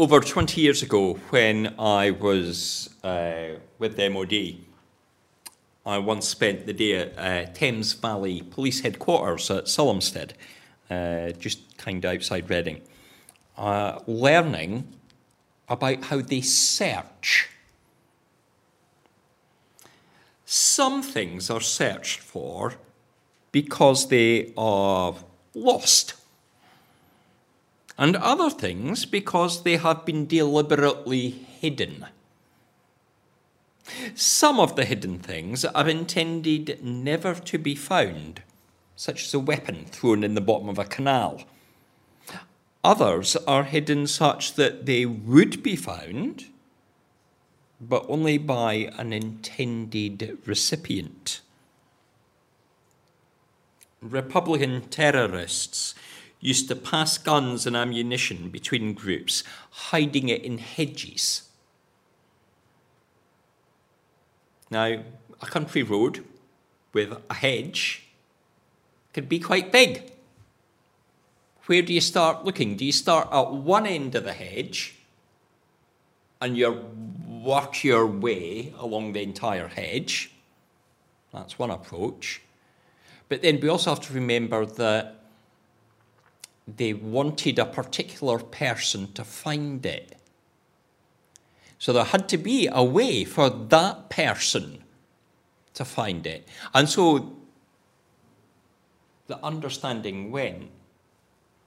over 20 years ago, when I was uh, with the MOD, I once spent the day at uh, Thames Valley Police Headquarters at Sulhamstead, uh, just kind of outside Reading, uh, learning about how they search. Some things are searched for because they are lost, and other things because they have been deliberately hidden. Some of the hidden things are intended never to be found, such as a weapon thrown in the bottom of a canal. Others are hidden such that they would be found, but only by an intended recipient. Republican terrorists used to pass guns and ammunition between groups, hiding it in hedges Now, a country road with a hedge could be quite big. Where do you start looking? Do you start at one end of the hedge and you work your way along the entire hedge? That's one approach. But then we also have to remember that they wanted a particular person to find it. So there had to be a way for that person to find it. And so the understanding went,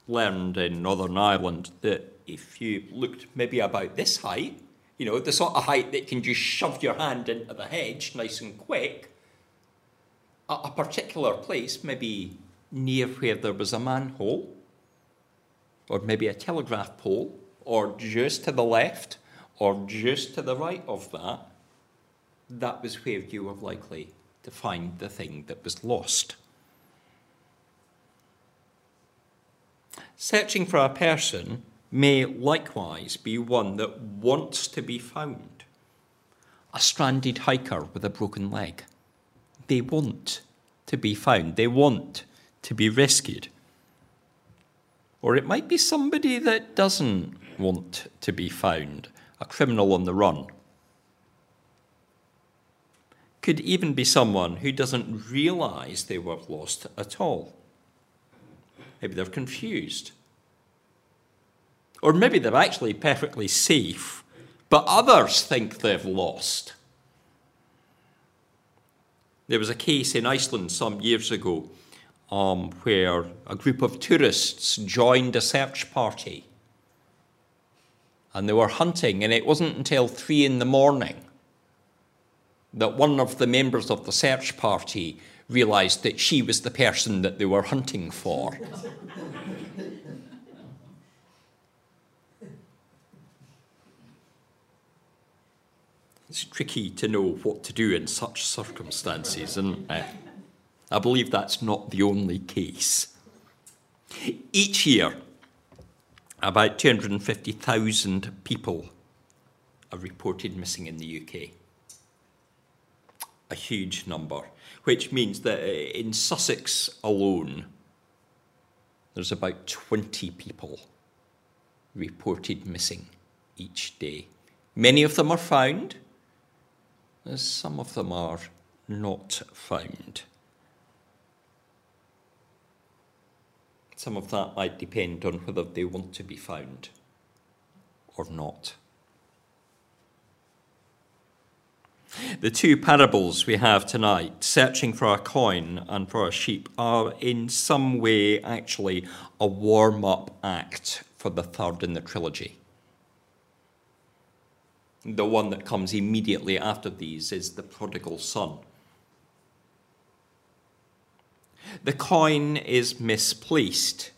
learned in Northern Ireland, that if you looked maybe about this height, you know, the sort of height that can just shove your hand into the hedge nice and quick, at a particular place, maybe near where there was a manhole, or maybe a telegraph pole, or just to the left, or just to the right of that, that was where you were likely to find the thing that was lost. Searching for a person may likewise be one that wants to be found. A stranded hiker with a broken leg. They want to be found, they want to be rescued. Or it might be somebody that doesn't want to be found a criminal on the run. Could even be someone who doesn't realize they were lost at all. Maybe they're confused. Or maybe they're actually perfectly safe, but others think they've lost. There was a case in Iceland some years ago um, where a group of tourists joined a search party and they were hunting, and it wasn't until three in the morning that one of the members of the search party realised that she was the person that they were hunting for. it's tricky to know what to do in such circumstances, and uh, I believe that's not the only case. Each year, about 250,000 people are reported missing in the UK. A huge number, which means that uh, in Sussex alone, there's about 20 people reported missing each day. Many of them are found, some of them are not found. Some of that might depend on whether they want to be found or not. The two parables we have tonight, searching for a coin and for a sheep, are in some way actually a warm up act for the third in the trilogy. The one that comes immediately after these is the prodigal son. The coin is misplaced,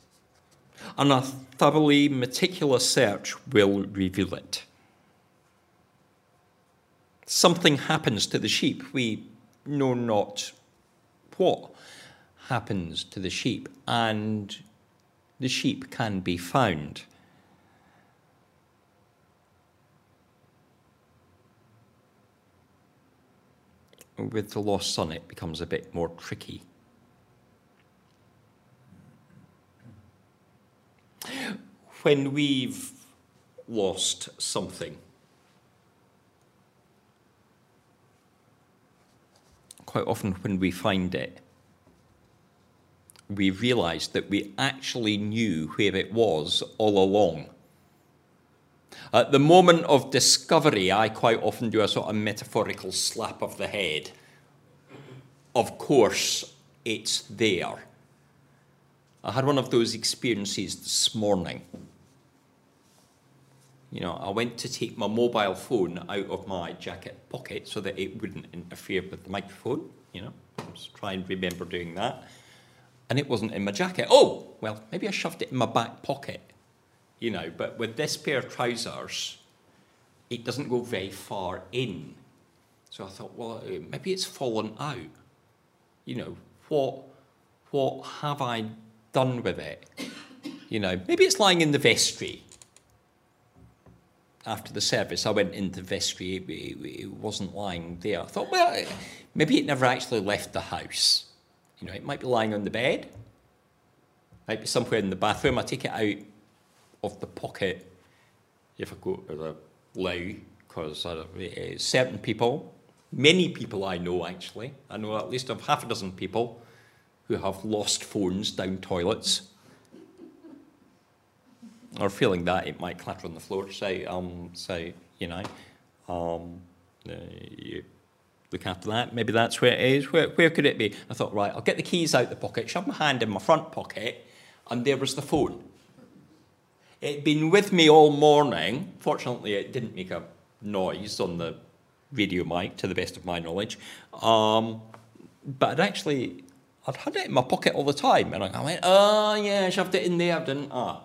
and a thoroughly meticulous search will reveal it. Something happens to the sheep. We know not what happens to the sheep, and the sheep can be found. With the lost son, it becomes a bit more tricky. When we've lost something? Quite often, when we find it, we realize that we actually knew where it was all along. At the moment of discovery, I quite often do a sort of metaphorical slap of the head. Of course, it's there. I had one of those experiences this morning. You know, I went to take my mobile phone out of my jacket pocket so that it wouldn't interfere with the microphone. You know, just try and remember doing that. And it wasn't in my jacket. Oh, well, maybe I shoved it in my back pocket. You know, but with this pair of trousers, it doesn't go very far in. So I thought, well, uh, maybe it's fallen out. You know, what, what have I done with it. You know, maybe it's lying in the vestry. After the service, I went into the vestry. It, it, wasn't lying there. I thought, well, maybe it never actually left the house. You know, it might be lying on the bed. Might be somewhere in the bathroom. I take it out of the pocket if I go to the loo, because uh, certain people, many people I know actually, I know at least of half a dozen people who have lost phones down toilets or feeling that it might clatter on the floor. Say, um, say, you know, um, uh, you look after that. Maybe that's where it is. Where, where could it be? I thought, right, I'll get the keys out the pocket, shove my hand in my front pocket, and there was the phone. It'd been with me all morning. Fortunately, it didn't make a noise on the radio mic, to the best of my knowledge. Um, but it actually I'd had it in my pocket all the time. And I went, oh, yeah, I shoved it in there, didn't I?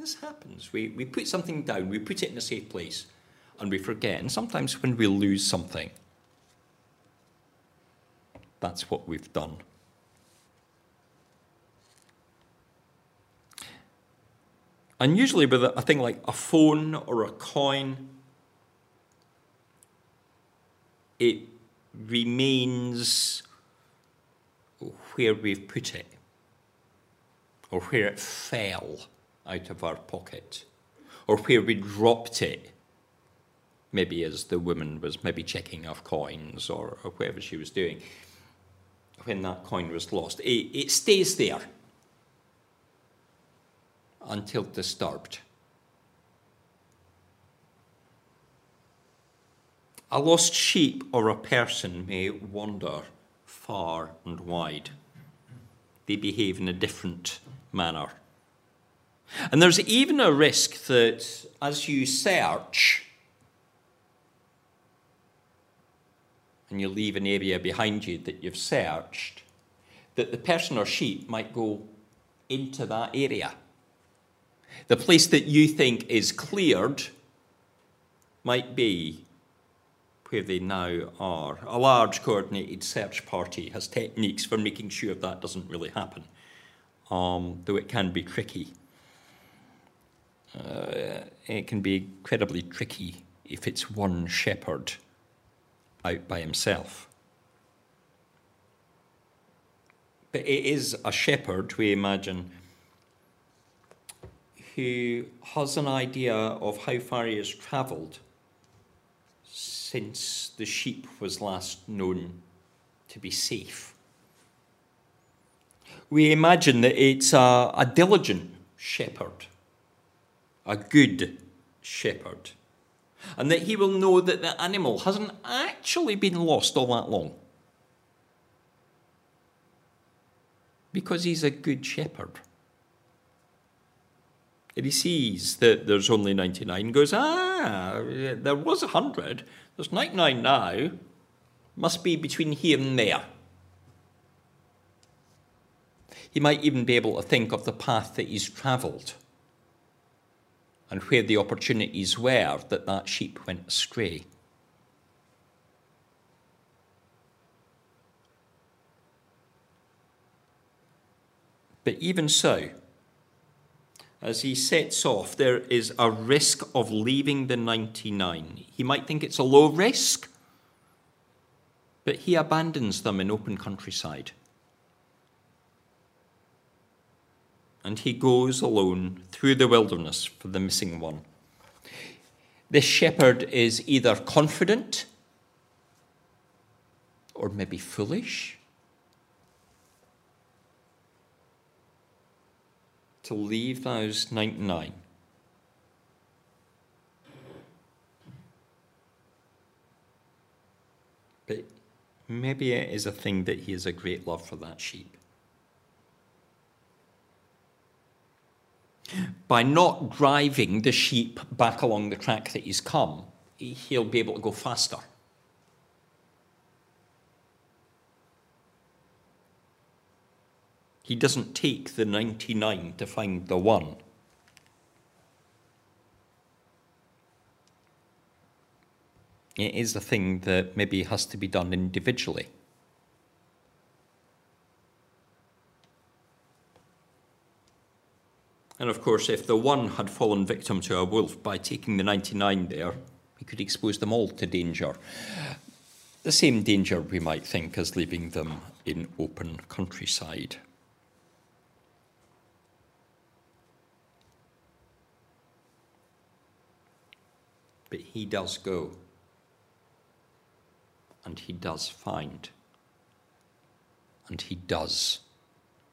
This happens. We, we put something down, we put it in a safe place, and we forget. And sometimes when we lose something, that's what we've done. And usually with a thing like a phone or a coin, it remains where we've put it or where it fell out of our pocket or where we dropped it maybe as the woman was maybe checking off coins or, or whatever she was doing when that coin was lost it, it stays there until disturbed a lost sheep or a person may wander far and wide. They behave in a different manner. And there's even a risk that as you search and you leave an area behind you that you've searched, that the person or sheep might go into that area. The place that you think is cleared might be where they now are. A large coordinated search party has techniques for making sure that doesn't really happen, um, though it can be tricky. Uh, it can be incredibly tricky if it's one shepherd out by himself. But it is a shepherd, we imagine, who has an idea of how far he has travelled since the sheep was last known to be safe. We imagine that it's a, a diligent shepherd, a good shepherd, and that he will know that the animal hasn't actually been lost all that long. Because he's a good shepherd. And he sees that there's only 99 goes, ah, there was 100. There's 99 now. Must be between here and there. He might even be able to think of the path that he's travelled and where the opportunities were that that sheep went astray. But even so, as he sets off, there is a risk of leaving the 99. He might think it's a low risk, but he abandons them in open countryside. And he goes alone through the wilderness for the missing one. This shepherd is either confident or maybe foolish to leave those 99. But maybe it is a thing that he has a great love for that sheep. By not driving the sheep back along the track that he's come, he'll be able to go faster. He doesn't take the 99 to find the one. It is a thing that maybe has to be done individually. And of course, if the one had fallen victim to a wolf by taking the 99 there, he could expose them all to danger. The same danger, we might think, as leaving them in open countryside. But he does go, and he does find, and he does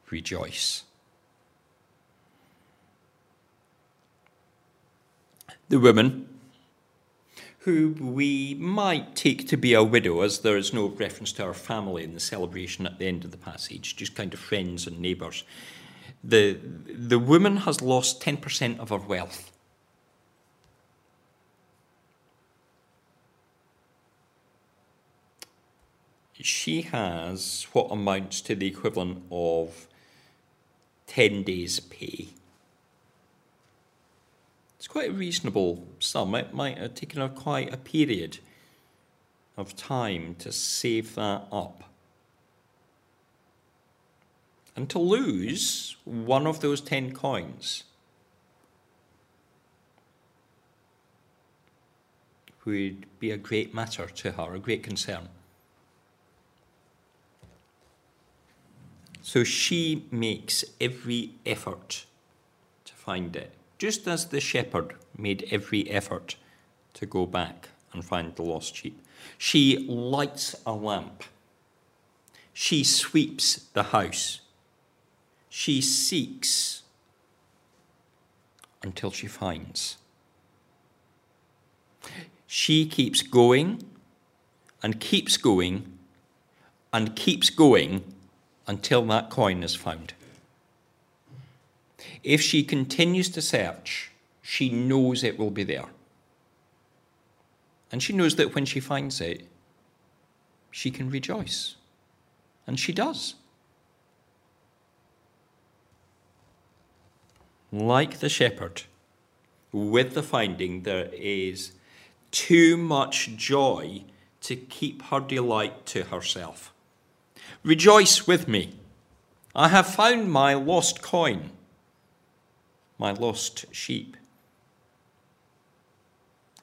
rejoice. The woman, who we might take to be a widow, as there is no reference to her family in the celebration at the end of the passage, just kind of friends and neighbours. The, the woman has lost 10% of her wealth. she has what amounts to the equivalent of 10 days' pay. Quite a reasonable sum. It might have taken her quite a period of time to save that up. And to lose one of those 10 coins would be a great matter to her, a great concern. So she makes every effort to find it, just as the shepherd made every effort to go back and find the lost sheep. She lights a lamp. She sweeps the house. She seeks until she finds. She keeps going and keeps going and keeps going until that coin is found. If she continues to search, she knows it will be there. And she knows that when she finds it, she can rejoice. And she does. Like the shepherd, with the finding, there is too much joy to keep her delight to herself. Rejoice with me. I have found my lost coin, my lost sheep.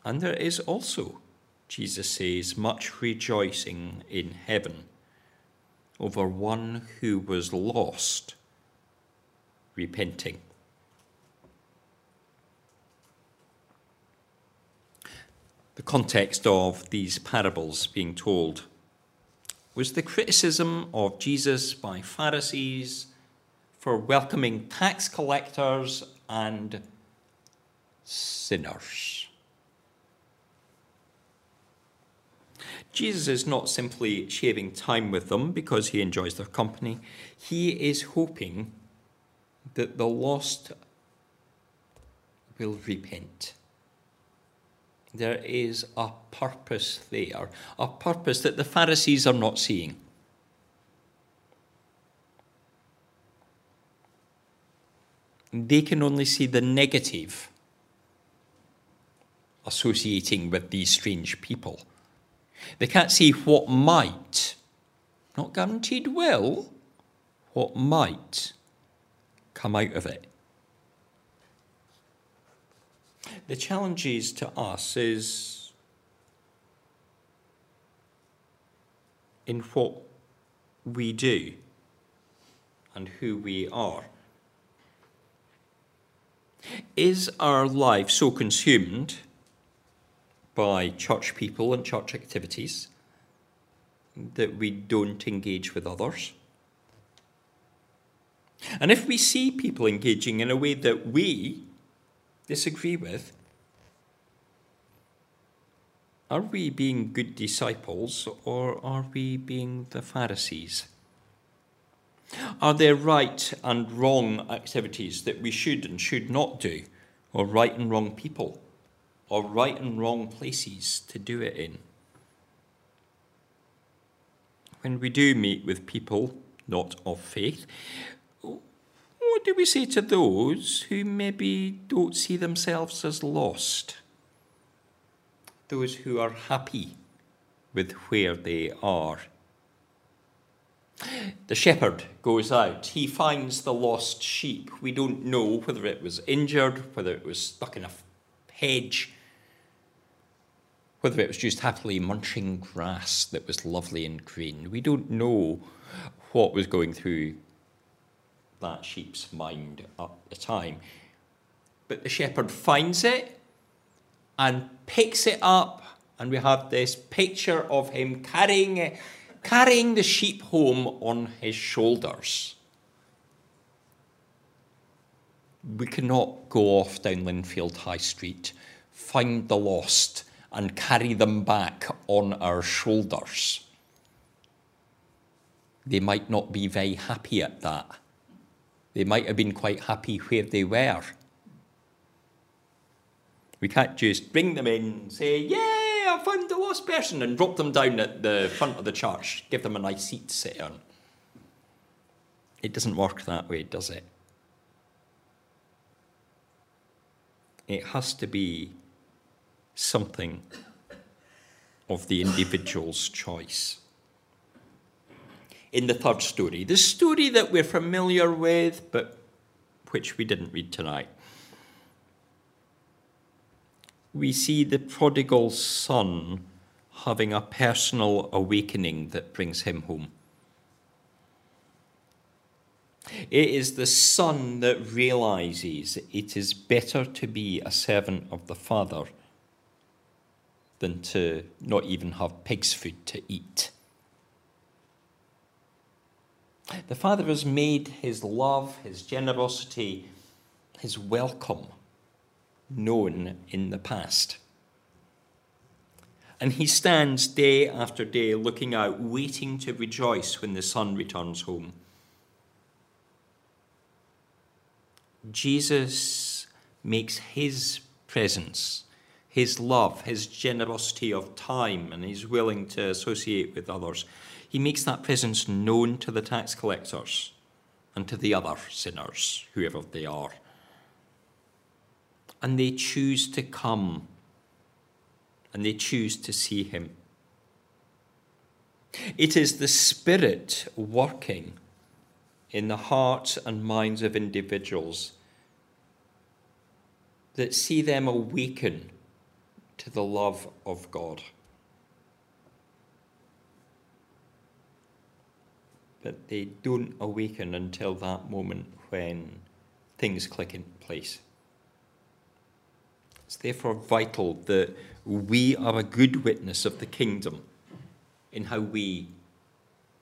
And there is also, Jesus says, much rejoicing in heaven over one who was lost repenting. The context of these parables being told was the criticism of Jesus by Pharisees for welcoming tax collectors and sinners. Jesus is not simply sharing time with them because he enjoys their company, he is hoping that the lost will repent there is a purpose there, a purpose that the Pharisees are not seeing. They can only see the negative associating with these strange people. They can't see what might, not guaranteed will, what might come out of it. the challenge is to us is in what we do and who we are. Is our life so consumed by church people and church activities that we don't engage with others? And if we see people engaging in a way that we disagree with, are we being good disciples or are we being the Pharisees? Are there right and wrong activities that we should and should not do, or right and wrong people, or right and wrong places to do it in? When we do meet with people not of faith, what do we say to those who maybe don't see themselves as lost? Those who are happy with where they are. The shepherd goes out. He finds the lost sheep. We don't know whether it was injured, whether it was stuck in a hedge, whether it was just happily munching grass that was lovely and green. We don't know what was going through that sheep's mind at the time. But the shepherd finds it and picks it up, and we have this picture of him carrying it, carrying the sheep home on his shoulders. We cannot go off down Lindfield High Street, find the lost, and carry them back on our shoulders. They might not be very happy at that. They might have been quite happy where they were. We can't just bring them in and say, Yeah, I found the lost person, and drop them down at the front of the church, give them a nice seat to sit on. It doesn't work that way, does it? It has to be something of the individual's choice in the third story. The story that we're familiar with, but which we didn't read tonight. We see the prodigal son having a personal awakening that brings him home. It is the son that realizes it is better to be a servant of the father than to not even have pig's food to eat. The Father has made his love, his generosity, his welcome known in the past. And he stands day after day looking out, waiting to rejoice when the son returns home. Jesus makes his presence, his love, his generosity of time, and he's willing to associate with others he makes that presence known to the tax collectors and to the other sinners, whoever they are. And they choose to come and they choose to see him. It is the Spirit working in the hearts and minds of individuals that see them awaken to the love of God. but they don't awaken until that moment when things click in place. It's therefore vital that we are a good witness of the kingdom in how we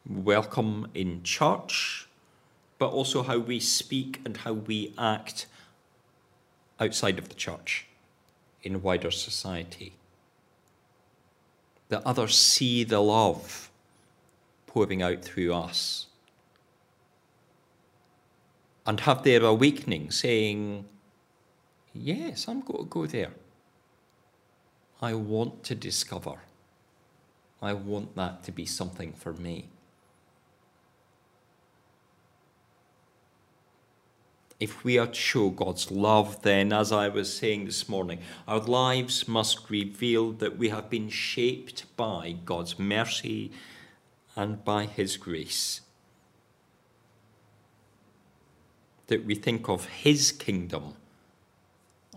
welcome in church, but also how we speak and how we act outside of the church in wider society. That others see the love pouring out through us. And have their awakening saying, Yes, I'm going to go there. I want to discover. I want that to be something for me. If we are to show God's love, then, as I was saying this morning, our lives must reveal that we have been shaped by God's mercy and by His grace. That we think of His kingdom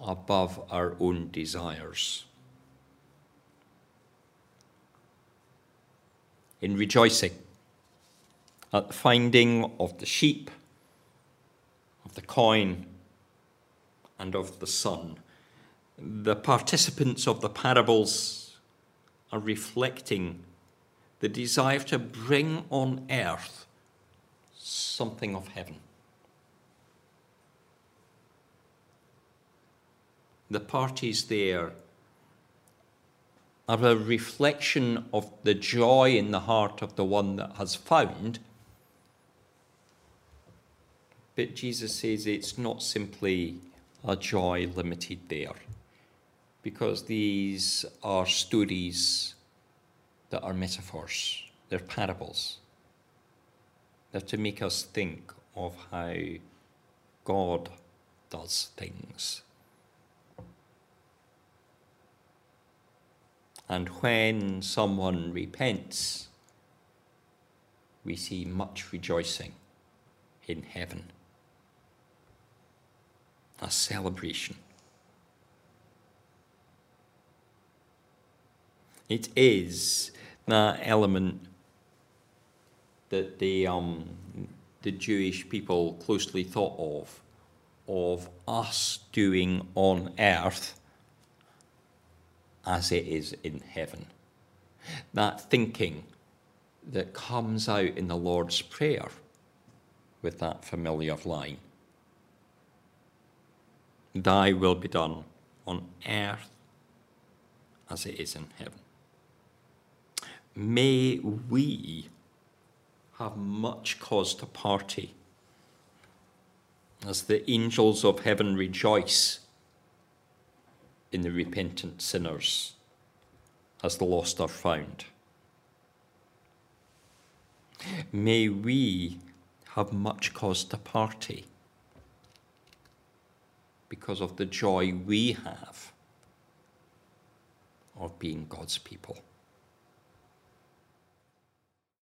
above our own desires. In rejoicing at the finding of the sheep, of the coin, and of the Son. The participants of the parables are reflecting the desire to bring on earth something of heaven. The parties there are a reflection of the joy in the heart of the one that has found. But Jesus says it's not simply a joy limited there, because these are stories that are metaphors, they're parables. They're to make us think of how God does things. And when someone repents, we see much rejoicing in heaven. A celebration. It is that element that the, um, the Jewish people closely thought of, of us doing on earth as it is in heaven. That thinking that comes out in the Lord's Prayer with that familiar line Thy will be done on earth as it is in heaven. May we have much cause to party as the angels of heaven rejoice in the repentant sinners as the lost are found. May we have much cause to party because of the joy we have of being God's people.